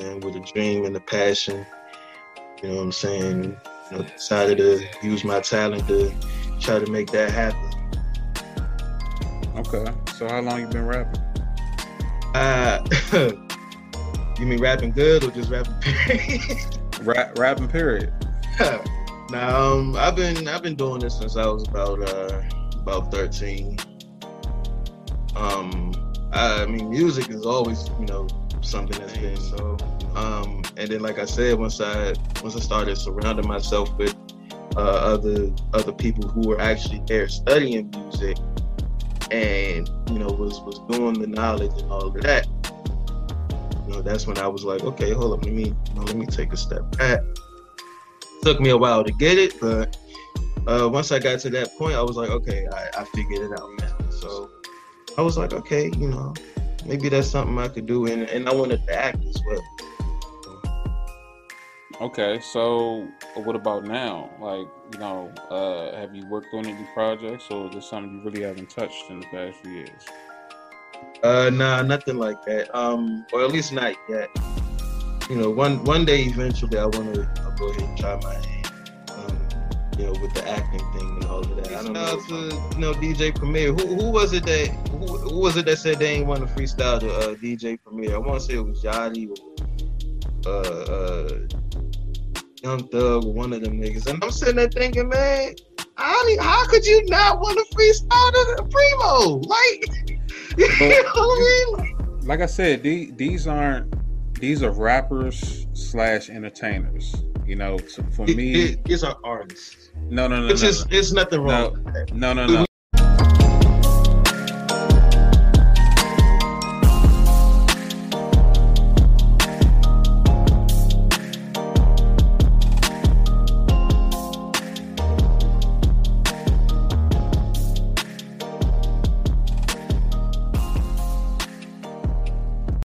the dream and the passion. You know what I'm saying? You know, decided to use my talent to try to make that happen. Okay. So how long you been rapping? Uh, you mean rapping good or just rapping? period? Rap, rapping period. now, um, I've been I've been doing this since I was about uh about 13. Um, I mean, music is always you know something that's been so. Um, and then like I said, once I once I started surrounding myself with uh, other other people who were actually there studying music, and you know was was doing the knowledge and all of that. You know, that's when I was like, okay, hold up, let me you know, let me take a step back. Took me a while to get it, but uh, once I got to that point, I was like, okay, I, I figured it out now. So I was like, okay, you know, maybe that's something I could do, and, and I wanted to act as well. Okay, so what about now? Like, you know, uh, have you worked on any projects, or is this something you really haven't touched in the past few years? Uh, nah, nothing like that. Um, or at least not yet. You know, one one day eventually, I want to go ahead and try my hand. Um, you know, with the acting thing and all of that. I don't know. To, you know, DJ Premier. Who who was it that who, who was it that said they ain't want to freestyle to uh, DJ Premier? I want to say it was Yachty or uh, uh, Young Thug or one of them niggas. And I'm sitting there thinking, man, how, how could you not want to freestyle to Primo? Like, you know what I mean? Like I said, these, these aren't these are rappers slash entertainers. You know, for me, these are artists. No, no, no. It's no, just no. it's nothing wrong. No, no, no, no.